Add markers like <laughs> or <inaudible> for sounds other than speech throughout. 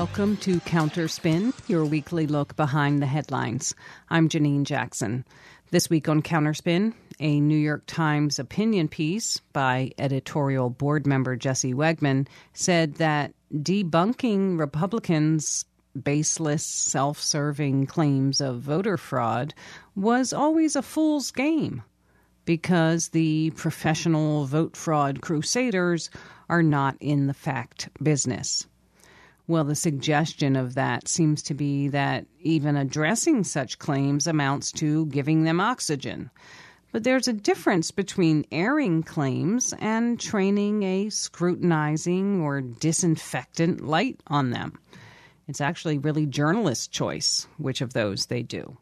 Welcome to Counterspin, your weekly look behind the headlines. I'm Janine Jackson. This week on Counterspin, a New York Times opinion piece by editorial board member Jesse Wegman said that debunking Republicans' baseless, self serving claims of voter fraud was always a fool's game because the professional vote fraud crusaders are not in the fact business. Well, the suggestion of that seems to be that even addressing such claims amounts to giving them oxygen. But there's a difference between airing claims and training a scrutinizing or disinfectant light on them. It's actually really journalist choice which of those they do.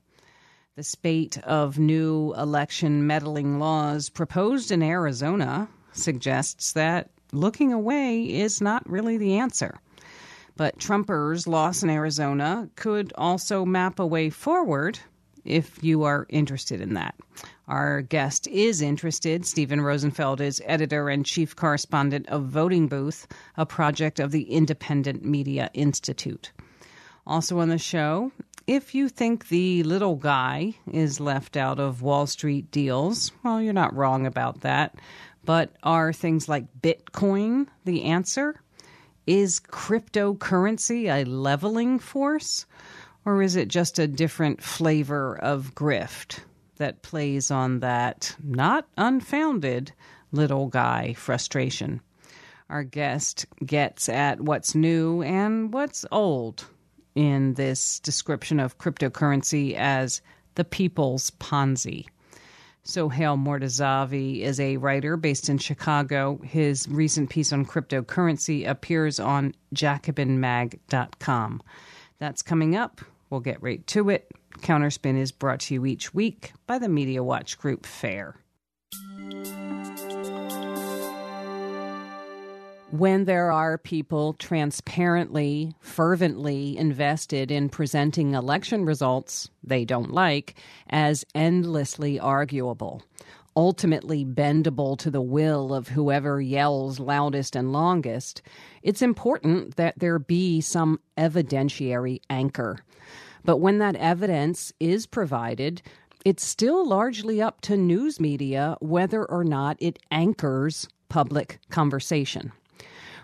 The spate of new election meddling laws proposed in Arizona suggests that looking away is not really the answer. But Trumpers' loss in Arizona could also map a way forward if you are interested in that. Our guest is interested. Steven Rosenfeld is editor and chief correspondent of Voting Booth, a project of the Independent Media Institute. Also on the show, if you think the little guy is left out of Wall Street deals, well, you're not wrong about that. But are things like Bitcoin the answer? Is cryptocurrency a leveling force? Or is it just a different flavor of grift that plays on that not unfounded little guy frustration? Our guest gets at what's new and what's old in this description of cryptocurrency as the people's Ponzi. Sohale Mortazavi is a writer based in Chicago. His recent piece on cryptocurrency appears on jacobinmag.com. That's coming up. We'll get right to it. Counterspin is brought to you each week by the Media Watch Group Fair. When there are people transparently, fervently invested in presenting election results they don't like as endlessly arguable, ultimately bendable to the will of whoever yells loudest and longest, it's important that there be some evidentiary anchor. But when that evidence is provided, it's still largely up to news media whether or not it anchors public conversation.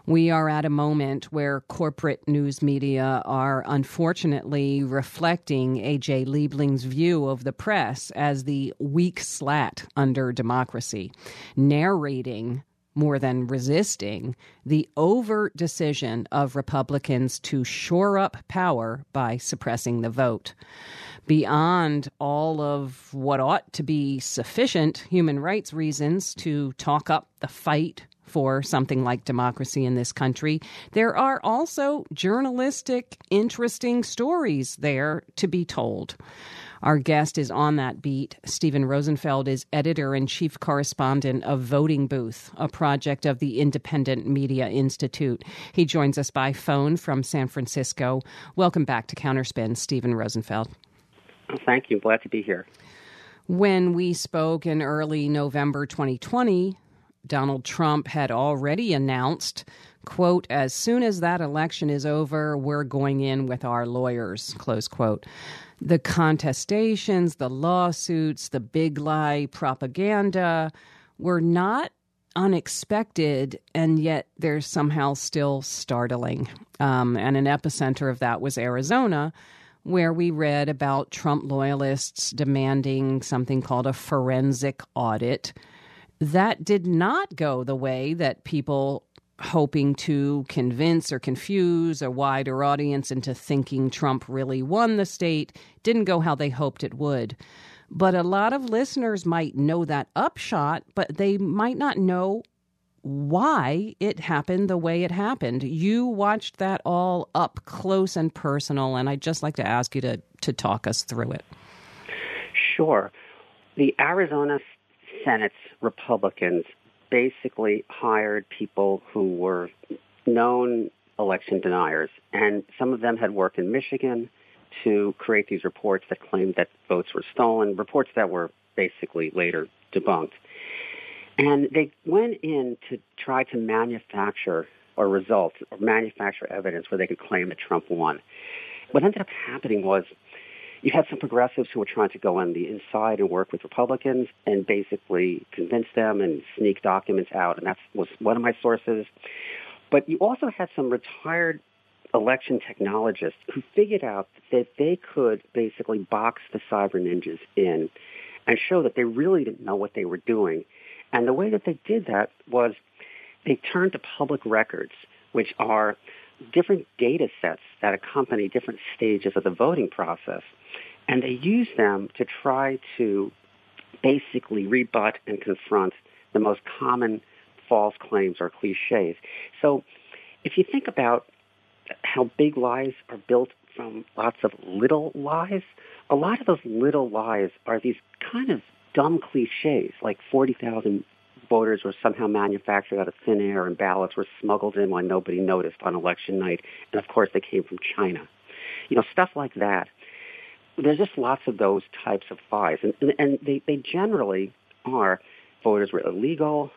We are at a moment where corporate news media are unfortunately reflecting A.J. Liebling's view of the press as the weak slat under democracy, narrating more than resisting the overt decision of Republicans to shore up power by suppressing the vote. Beyond all of what ought to be sufficient human rights reasons to talk up the fight for something like democracy in this country. There are also journalistic, interesting stories there to be told. Our guest is on that beat. Steven Rosenfeld is editor and chief correspondent of Voting Booth, a project of the Independent Media Institute. He joins us by phone from San Francisco. Welcome back to Counterspin, Steven Rosenfeld. thank you. Glad to be here. When we spoke in early November 2020, Donald Trump had already announced, quote, as soon as that election is over, we're going in with our lawyers, close quote. The contestations, the lawsuits, the big lie propaganda were not unexpected, and yet they're somehow still startling. Um, and an epicenter of that was Arizona, where we read about Trump loyalists demanding something called a forensic audit that did not go the way that people hoping to convince or confuse a wider audience into thinking Trump really won the state didn't go how they hoped it would. But a lot of listeners might know that upshot, but they might not know why it happened the way it happened. You watched that all up close and personal, and I'd just like to ask you to, to talk us through it. Sure. The Arizona Senate's Republicans basically hired people who were known election deniers, and some of them had worked in Michigan to create these reports that claimed that votes were stolen, reports that were basically later debunked. And they went in to try to manufacture or results or manufacture evidence where they could claim that Trump won. What ended up happening was you had some progressives who were trying to go on the inside and work with Republicans and basically convince them and sneak documents out, and that was one of my sources. But you also had some retired election technologists who figured out that they could basically box the cyber ninjas in and show that they really didn't know what they were doing. And the way that they did that was they turned to public records, which are different data sets that accompany different stages of the voting process. And they use them to try to basically rebut and confront the most common false claims or cliches. So if you think about how big lies are built from lots of little lies, a lot of those little lies are these kind of dumb cliches, like 40,000 voters were somehow manufactured out of thin air and ballots were smuggled in when nobody noticed on election night. And of course, they came from China. You know, stuff like that there's just lots of those types of lies, and, and, and they, they generally are voters were illegal,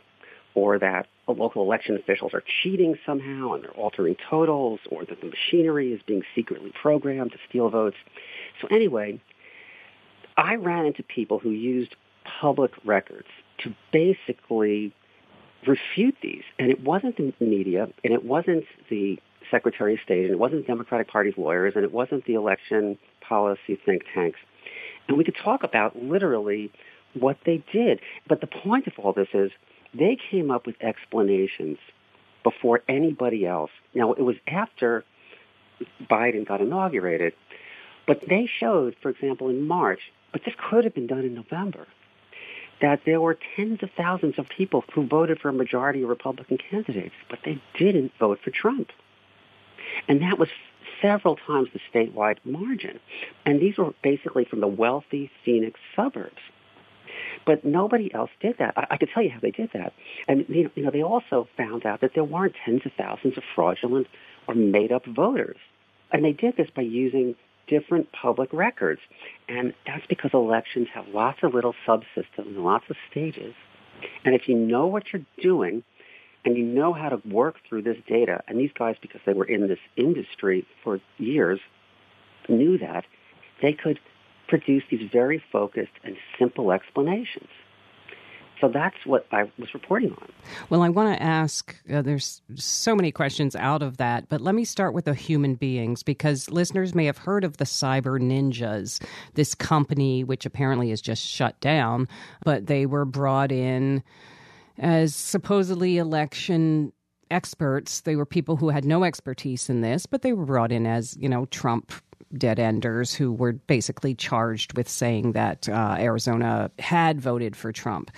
or that local election officials are cheating somehow and they're altering totals, or that the machinery is being secretly programmed to steal votes. So anyway, I ran into people who used public records to basically refute these, and it wasn't the media, and it wasn't the Secretary of State, and it wasn't the Democratic Party's lawyers, and it wasn't the election policy think tanks. And we could talk about literally what they did. But the point of all this is they came up with explanations before anybody else. Now, it was after Biden got inaugurated, but they showed, for example, in March, but this could have been done in November, that there were tens of thousands of people who voted for a majority of Republican candidates, but they didn't vote for Trump. And that was several times the statewide margin. And these were basically from the wealthy Phoenix suburbs. But nobody else did that. I, I could tell you how they did that. And you know, you know, they also found out that there weren't tens of thousands of fraudulent or made-up voters. And they did this by using different public records. And that's because elections have lots of little subsystems and lots of stages. And if you know what you're doing, and you know how to work through this data. And these guys, because they were in this industry for years, knew that they could produce these very focused and simple explanations. So that's what I was reporting on. Well, I want to ask uh, there's so many questions out of that, but let me start with the human beings because listeners may have heard of the Cyber Ninjas, this company which apparently is just shut down, but they were brought in as supposedly election experts. They were people who had no expertise in this, but they were brought in as, you know, Trump dead enders who were basically charged with saying that uh, Arizona had voted for Trump.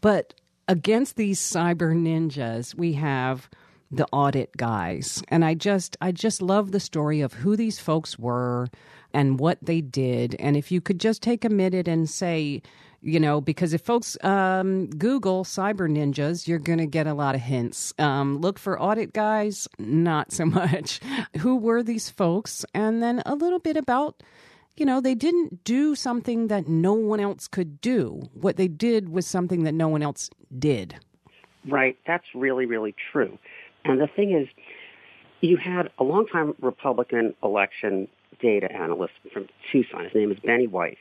But against these cyber ninjas, we have the audit guys. And I just I just love the story of who these folks were and what they did. And if you could just take a minute and say, you know, because if folks um, Google cyber ninjas, you're going to get a lot of hints. Um, look for audit guys, not so <laughs> much. Who were these folks? And then a little bit about, you know, they didn't do something that no one else could do. What they did was something that no one else did. Right. That's really, really true. And the thing is, you had a longtime Republican election data analyst from Tucson. His name is Benny White.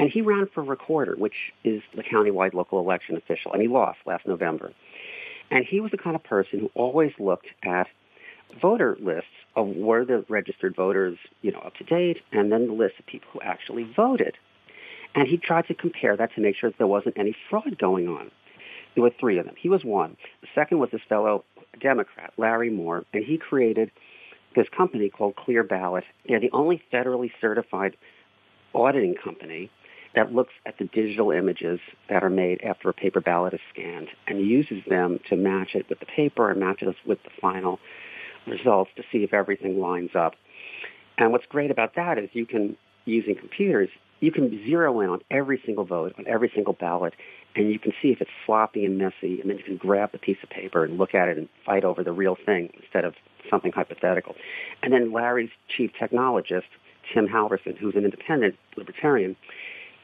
And he ran for recorder, which is the countywide local election official, and he lost last November. And he was the kind of person who always looked at voter lists of were the registered voters, you know, up to date, and then the list of people who actually voted. And he tried to compare that to make sure that there wasn't any fraud going on. There were three of them. He was one. The second was this fellow Democrat, Larry Moore, and he created this company called Clear Ballot. They're the only federally certified auditing company that looks at the digital images that are made after a paper ballot is scanned and uses them to match it with the paper and matches it with the final results to see if everything lines up. And what's great about that is you can, using computers, you can zero in on every single vote, on every single ballot, and you can see if it's sloppy and messy, and then you can grab the piece of paper and look at it and fight over the real thing instead of something hypothetical. And then Larry's chief technologist, Tim Halverson, who's an independent libertarian,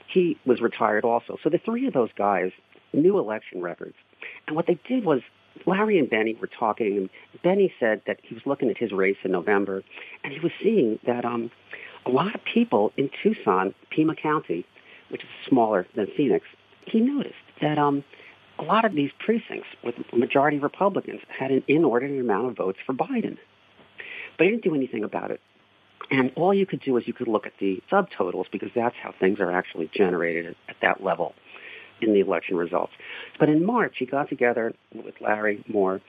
he was retired also. So the three of those guys knew election records. And what they did was Larry and Benny were talking, and Benny said that he was looking at his race in November, and he was seeing that um, a lot of people in Tucson, Pima County, which is smaller than Phoenix, he noticed that um, a lot of these precincts with majority Republicans had an inordinate amount of votes for Biden. But he didn't do anything about it. And all you could do is you could look at the subtotals because that's how things are actually generated at, at that level in the election results. But in March, he got together with Larry Moore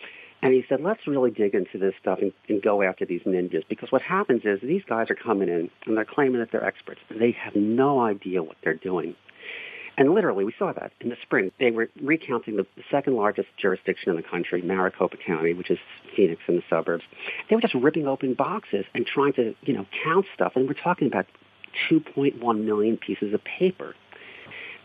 and he said, let's really dig into this stuff and, and, go after these ninjas because what happens is these guys are coming in and they're claiming that they're experts they have no idea what they're doing. And literally, we saw that in the spring. They were recounting the, second largest jurisdiction in the country, Maricopa County, which is Phoenix in the suburbs. They were just ripping open boxes and trying to, you know, count stuff. And we're talking about 2.1 million pieces of paper.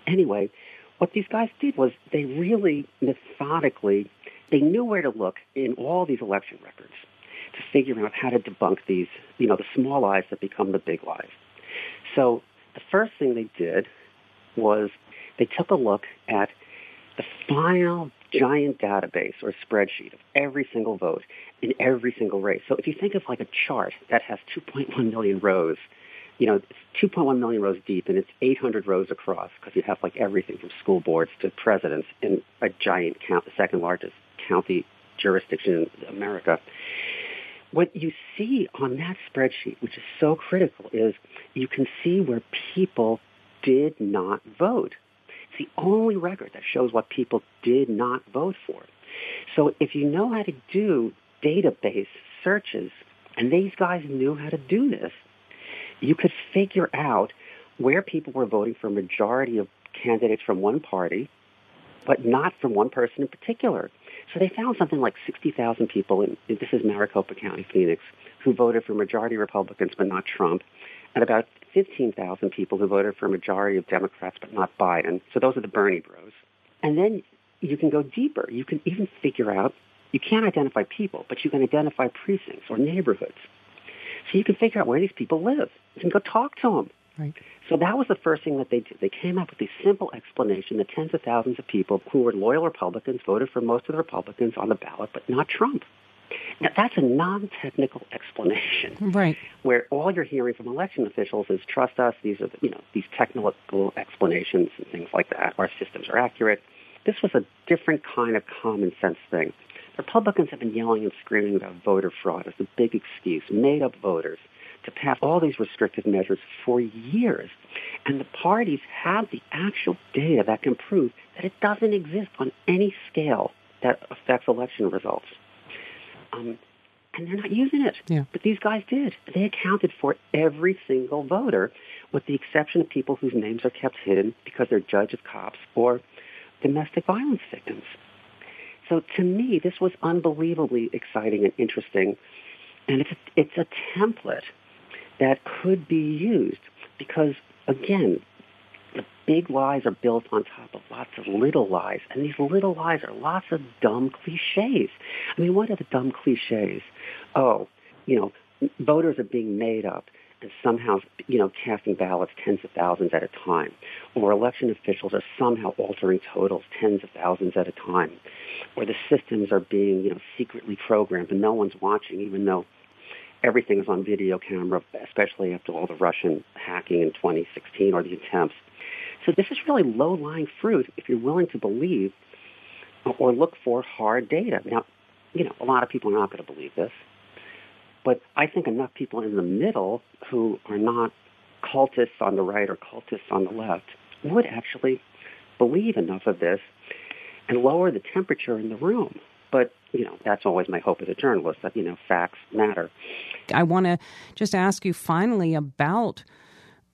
Anyway, what these guys did was they really methodically, they knew where to look in all these election records to figure out how to debunk these, you know, the small lies that become the big lies. So the first thing they did was they took a look at the final giant database or spreadsheet of every single vote in every single race. So if you think of like a chart that has 2.1 million rows, you know, it's 2.1 million rows deep and it's 800 rows across because you have like everything from school boards to presidents in a giant count, the second largest county jurisdiction in America. What you see on that spreadsheet, which is so critical, is you can see where people did not vote. It's the only record that shows what people did not vote for. So if you know how to do database searches, and these guys knew how to do this, you could figure out where people were voting for a majority of candidates from one party, but not from one person in particular. So they found something like 60,000 people, in, this is Maricopa County, Phoenix, who voted for majority Republicans but not Trump, and about 15,000 people who voted for a majority of Democrats but not Biden. So those are the Bernie bros. And then you can go deeper. You can even figure out, you can't identify people, but you can identify precincts or neighborhoods. So you can figure out where these people live. You can go talk to them. Right. So that was the first thing that they did. They came up with this simple explanation that tens of thousands of people who were loyal Republicans voted for most of the Republicans on the ballot, but not Trump. Now, that's a non-technical explanation. Right. Where all you're hearing from election officials is trust us. These are, the, you know, these technical explanations and things like that. Our systems are accurate. This was a different kind of common sense thing. Republicans have been yelling and screaming about voter fraud as a big excuse, made up voters to pass all these restrictive measures for years. And the parties have the actual data that can prove that it doesn't exist on any scale that affects election results. Um, and they're not using it. Yeah. But these guys did. They accounted for every single voter, with the exception of people whose names are kept hidden because they're judges, cops, or domestic violence victims. So to me, this was unbelievably exciting and interesting. And it's a, it's a template that could be used because, again, the big lies are built on top of lots of little lies. And these little lies are lots of dumb cliches. I mean, what are the dumb cliches? Oh, you know, voters are being made up and somehow, you know, casting ballots tens of thousands at a time. Or election officials are somehow altering totals tens of thousands at a time. Or the systems are being, you know, secretly programmed and no one's watching even though everything is on video camera, especially after all the Russian hacking in 2016 or the attempts. So this is really low-lying fruit if you're willing to believe or look for hard data. Now, you know, a lot of people are not going to believe this, but I think enough people in the middle who are not cultists on the right or cultists on the left would actually believe enough of this and lower the temperature in the room. But, you know, that's always my hope as a journalist that, you know, facts matter. I want to just ask you finally about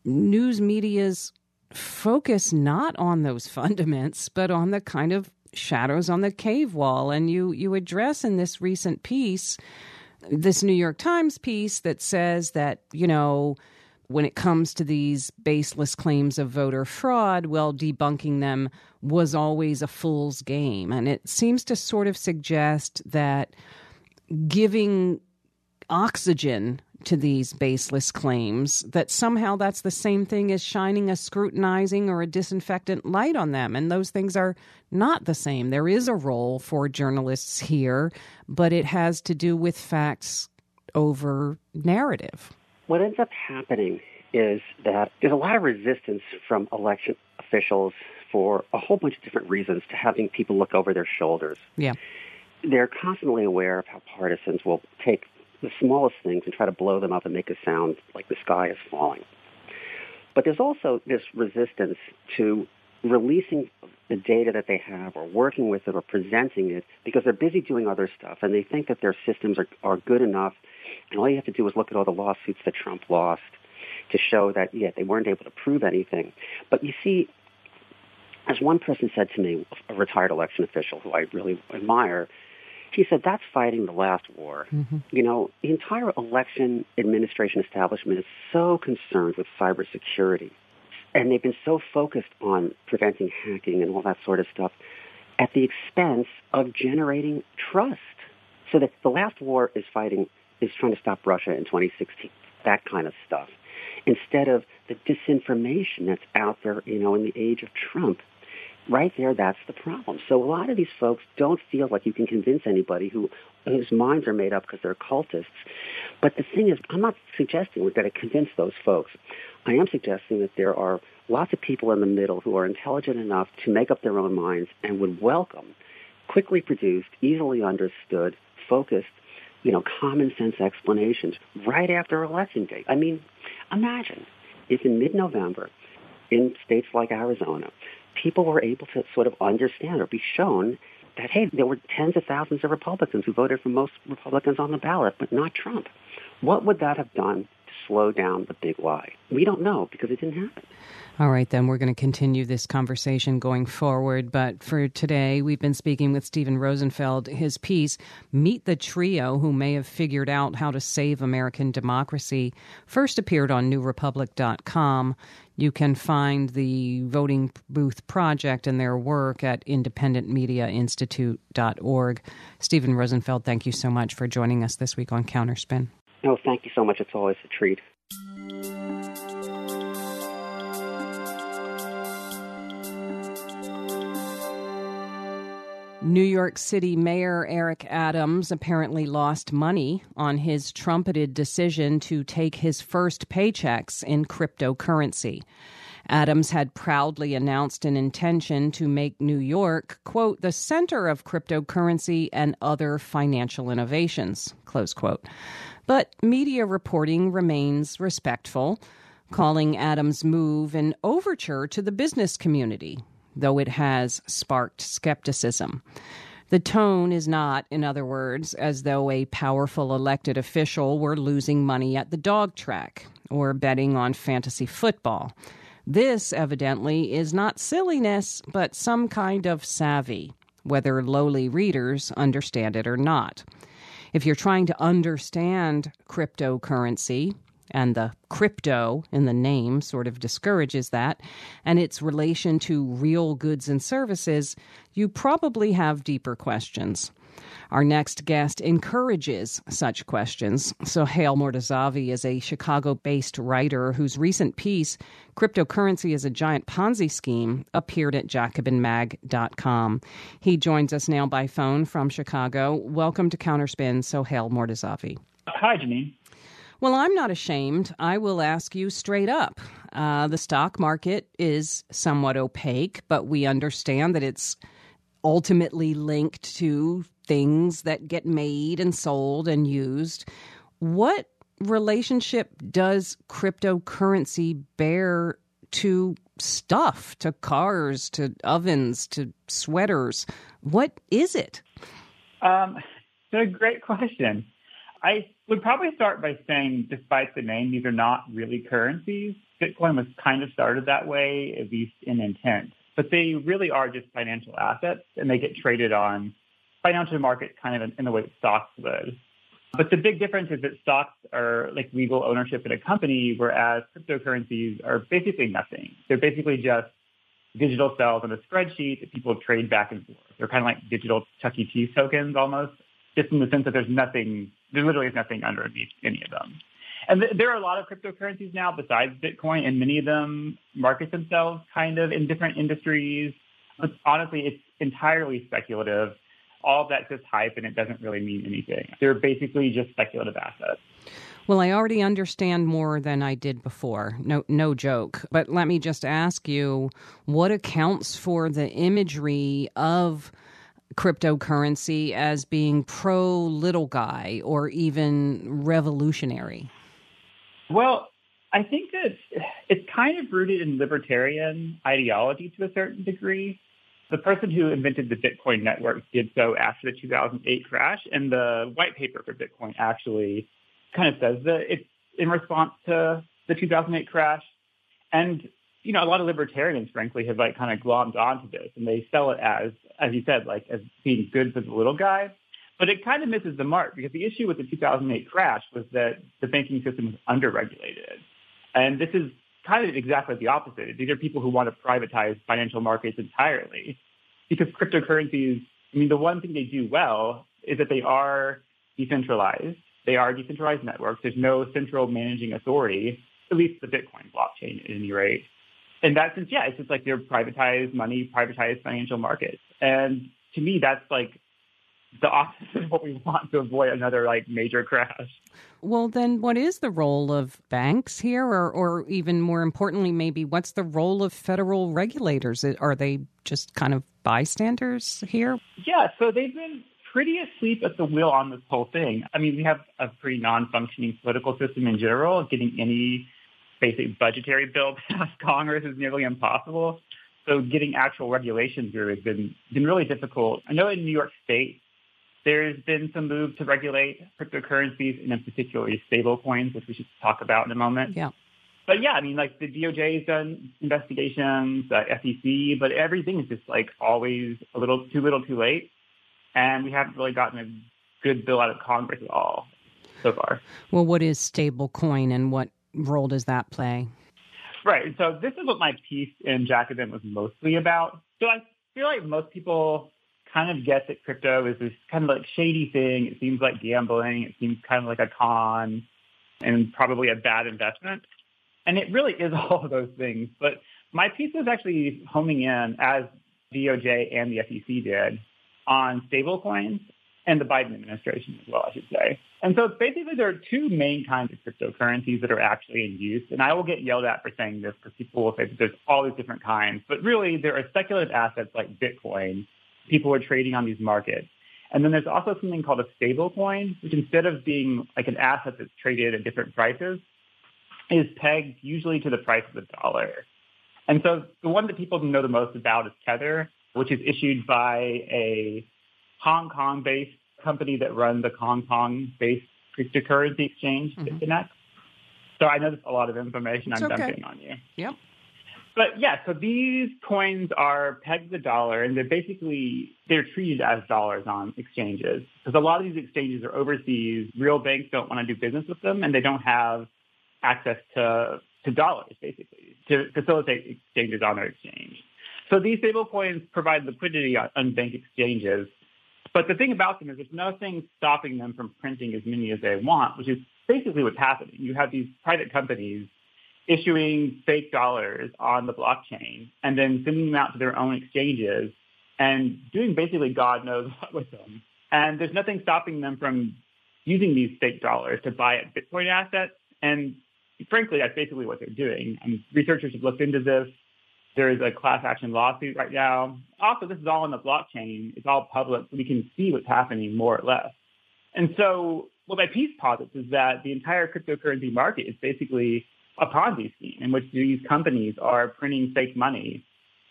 news media's focus not on those <laughs> fundaments, but on the kind of shadows on the cave wall. And you, you address in this recent piece, this New York Times piece that says that, you know, when it comes to these baseless claims of voter fraud, well, debunking them was always a fool's game. And it seems to sort of suggest that giving oxygen to these baseless claims that somehow that's the same thing as shining a scrutinizing or a disinfectant light on them. And those things are not the same. There is a role for journalists here, but it has to do with facts over narrative. What ends up happening is that there's a lot of resistance from election officials for a whole bunch of different reasons to having people look over their shoulders. Yeah. They're constantly aware of how partisans will take the smallest things and try to blow them up and make it sound like the sky is falling. But there's also this resistance to releasing the data that they have or working with it or presenting it because they're busy doing other stuff and they think that their systems are, are good enough and all you have to do is look at all the lawsuits that Trump lost to show that, yeah, they weren't able to prove anything. But you see, as one person said to me, a retired election official who I really admire, he said that's fighting the last war. Mm-hmm. You know, the entire election administration establishment is so concerned with cybersecurity, and they've been so focused on preventing hacking and all that sort of stuff at the expense of generating trust. So that the last war is fighting is trying to stop Russia in 2016, that kind of stuff, instead of the disinformation that's out there, you know, in the age of Trump right there, that's the problem. So a lot of these folks don't feel like you can convince anybody who whose minds are made up because they're cultists. But the thing is, I'm not suggesting we're going to convince those folks. I am suggesting that there are lots of people in the middle who are intelligent enough to make up their own minds and would welcome quickly produced, easily understood, focused, you know, common sense explanations right after election day. I mean, imagine if in mid-November in states like Arizona, people were able to sort of understand or be shown that, hey, there were tens of thousands of Republicans who voted for most Republicans on the ballot, but not Trump. What would that have done slow down the big lie? We don't know because it didn't happen. All right, then we're going to continue this conversation going forward. But for today, we've been speaking with Steven Rosenfeld. His piece, Meet the Trio Who May Have Figured Out How to Save American Democracy, first appeared on newrepublic.com. You can find the Voting Booth Project and their work at independentmediainstitute.org. Steven Rosenfeld, thank you so much for joining us this week on Counterspin. No, thank you so much. It's always a treat. New York City Mayor Eric Adams apparently lost money on his trumpeted decision to take his first paychecks in cryptocurrency. Adams had proudly announced an intention to make New York, quote, the center of cryptocurrency and other financial innovations, close quote. But media reporting remains respectful, calling Adams' move an overture to the business community, though it has sparked skepticism. The tone is not, in other words, as though a powerful elected official were losing money at the dog track or betting on fantasy football. This, evidently, is not silliness, but some kind of savvy, whether lowly readers understand it or not. If you're trying to understand cryptocurrency, and the crypto in the name sort of discourages that, and its relation to real goods and services, you probably have deeper questions. Our next guest encourages such questions. Sohale Mortazavi is a Chicago based writer whose recent piece, Cryptocurrency is a Giant Ponzi Scheme, appeared at jacobinmag.com. He joins us now by phone from Chicago. Welcome to Counterspin, Sohale Mortazavi. Hi, Janine. Well, I'm not ashamed. I will ask you straight up. Uh, the stock market is somewhat opaque, but we understand that it's ultimately linked to things that get made and sold and used. What relationship does cryptocurrency bear to stuff, to cars, to ovens, to sweaters? What is it? Um, a great question. I would probably start by saying, despite the name, these are not really currencies. Bitcoin was kind of started that way, at least in intent. But they really are just financial assets, and they get traded on financial markets kind of in the way that stocks would. But the big difference is that stocks are like legal ownership in a company, whereas cryptocurrencies are basically nothing. They're basically just digital cells on a spreadsheet that people trade back and forth. They're kind of like digital Chuck E. Cheese tokens almost, just in the sense that there's nothing there literally is nothing underneath any of them. And th- there are a lot of cryptocurrencies now besides Bitcoin, and many of them market themselves kind of in different industries. But honestly, it's entirely speculative. All of that's just hype, and it doesn't really mean anything. They're basically just speculative assets. Well, I already understand more than I did before. No, no joke. But let me just ask you what accounts for the imagery of cryptocurrency as being pro little guy or even revolutionary? Well, I think that it's kind of rooted in libertarian ideology to a certain degree. The person who invented the Bitcoin network did so after the 2008 crash, and the white paper for Bitcoin actually kind of says that it's in response to the 2008 crash. And, you know, a lot of libertarians, frankly, have like kind of glommed onto this and they sell it as, as you said, like as being good for the little guy. But it kind of misses the mark because the issue with the 2008 crash was that the banking system was underregulated. And this is kind of exactly the opposite. These are people who want to privatize financial markets entirely because cryptocurrencies, I mean, the one thing they do well is that they are decentralized they are decentralized networks. There's no central managing authority, at least the Bitcoin blockchain at any rate. In that sense, yeah, it's just like they're privatized money, privatized financial markets. And to me, that's like the opposite of what we want to avoid another like major crash. Well, then what is the role of banks here? Or, or even more importantly, maybe what's the role of federal regulators? Are they just kind of bystanders here? Yeah, so they've been pretty asleep at the wheel on this whole thing. I mean, we have a pretty non-functioning political system in general. Getting any basic budgetary bill <laughs> past Congress is nearly impossible. So getting actual regulations through has been, been really difficult. I know in New York State, there's been some move to regulate cryptocurrencies and in particular stable coins, which we should talk about in a moment. Yeah. But yeah, I mean, like the DOJ has done investigations, uh, SEC, but everything is just like always a little too little too late and we haven't really gotten a good bill out of Congress at all so far. Well, what is stablecoin and what role does that play? Right. So this is what my piece in Jacobin was mostly about. So I feel like most people kind of get that crypto is this kind of like shady thing. It seems like gambling. It seems kind of like a con and probably a bad investment. And it really is <laughs> all of those things. But my piece was actually homing in, as DOJ and the SEC did, on stablecoins and the Biden administration as well, I should say. And so basically there are two main kinds of cryptocurrencies that are actually in use. And I will get yelled at for saying this because people will say that there's all these different kinds. But really there are speculative assets like Bitcoin. People are trading on these markets. And then there's also something called a stable coin, which instead of being like an asset that's traded at different prices, is pegged usually to the price of the dollar. And so the one that people know the most about is Tether, which is issued by a Hong Kong-based company that runs the Hong Kong-based cryptocurrency exchange, mm So I know there's a lot of information it's I'm okay. dumping on you. Yep. But yeah, so these coins are pegged to the dollar, and they're basically they're treated as dollars on exchanges because a lot of these exchanges are overseas. Real banks don't want to do business with them, and they don't have access to to dollars basically to facilitate exchanges on their exchange. So these stablecoins provide liquidity on, on bank exchanges. But the thing about them is there's nothing stopping them from printing as many as they want, which is basically what's happening. You have these private companies issuing fake dollars on the blockchain and then sending them out to their own exchanges and doing basically God knows <laughs> what with them. And there's nothing stopping them from using these fake dollars to buy Bitcoin assets. And frankly, that's basically what they're doing. And researchers have looked into this. There is a class action lawsuit right now. Also, this is all on the blockchain. It's all public. We can see what's happening more or less. And so what my piece posits is that the entire cryptocurrency market is basically a Ponzi scheme in which these companies are printing fake money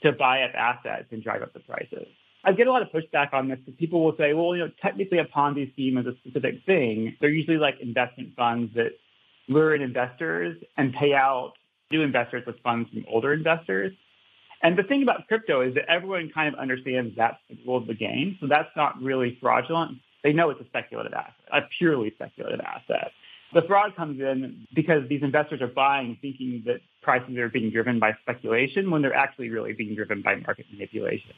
to buy up assets and drive up the prices. I get a lot of pushback on this because people will say, well, you know, technically a Ponzi scheme is a specific thing. They're usually like investment funds that lure in investors and pay out new investors with funds from older investors. And the thing about crypto is that everyone kind of understands that's the rule of the game. So that's not really fraudulent. They know it's a speculative asset, a purely speculative asset. The fraud comes in because these investors are buying thinking that prices are being driven by speculation when they're actually really being driven by market manipulation.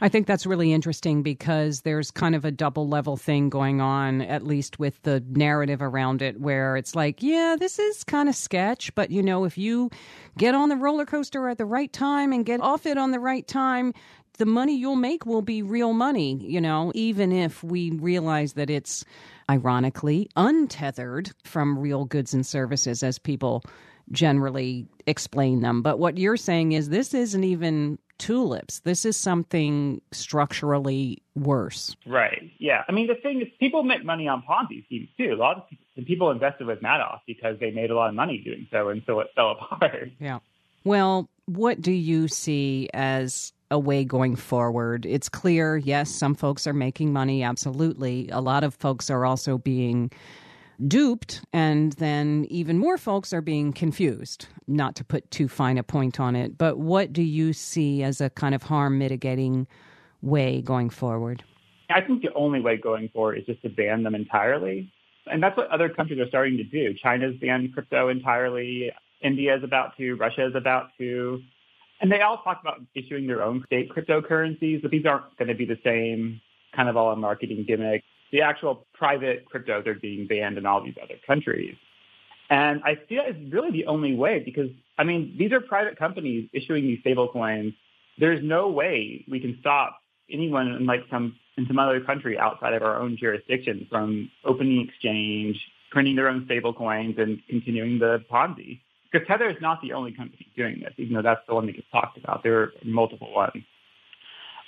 I think that's really interesting because there's kind of a double level thing going on, at least with the narrative around it, where it's like, yeah, this is kind of sketch, but you know, if you get on the roller coaster at the right time and get off it on the right time, the money you'll make will be real money, you know, even if we realize that it's ironically untethered from real goods and services as people generally explain them. But what you're saying is this isn't even tulips. This is something structurally worse. Right. Yeah. I mean, the thing is, people make money on Ponzi schemes too. A lot of people, people invested with Madoff because they made a lot of money doing so, and so it fell <laughs> apart. Yeah. Well, what do you see as a way going forward? It's clear, yes, some folks are making money, absolutely. A lot of folks are also being duped, and then even more folks are being confused. Not to put too fine a point on it, but what do you see as a kind of harm mitigating way going forward? I think the only way going forward is just to ban them entirely. And that's what other countries are starting to do. China's banned crypto entirely. India is about to. Russia is about to. And they all talk about issuing their own state cryptocurrencies, but these aren't going to be the same kind of all a marketing gimmick the actual private cryptos are being banned in all these other countries. And I see that as really the only way because, I mean, these are private companies issuing these stable coins. There's no way we can stop anyone in like some in some other country outside of our own jurisdiction from opening exchange, printing their own stable coins, and continuing the Ponzi. Because Tether is not the only company doing this, even though that's the one that gets talked about. There are multiple ones.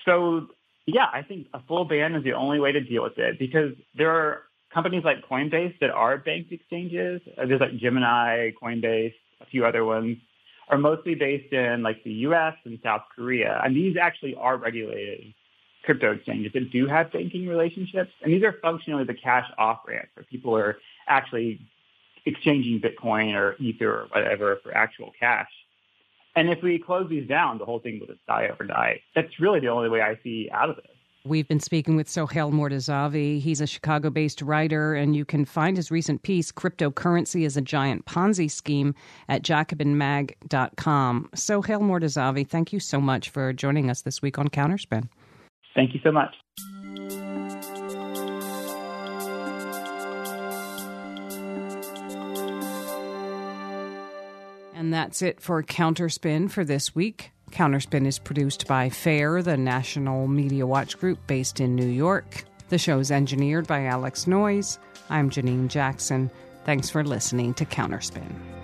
So yeah, I think a full ban is the only way to deal with it because there are companies like Coinbase that are banked exchanges. Uh, there's like Gemini, Coinbase, a few other ones are mostly based in like the US and South Korea. And these actually are regulated crypto exchanges that do have banking relationships. And these are functionally the cash off ramp where people are actually exchanging Bitcoin or Ether or whatever for actual cash. And if we close these down, the whole thing will just die overnight. That's really the only way I see out of this. We've been speaking with Sohale Mortazavi. He's a Chicago based writer, and you can find his recent piece, Cryptocurrency is a Giant Ponzi Scheme, at jacobinmag.com. Sohale Mortazavi, thank you so much for joining us this week on Counterspin. Thank you so much. That's it for Counterspin for this week. Counterspin is produced by FAIR, the National Media Watch Group based in New York. The show is engineered by Alex Noyes. I'm Janine Jackson. Thanks for listening to Counterspin.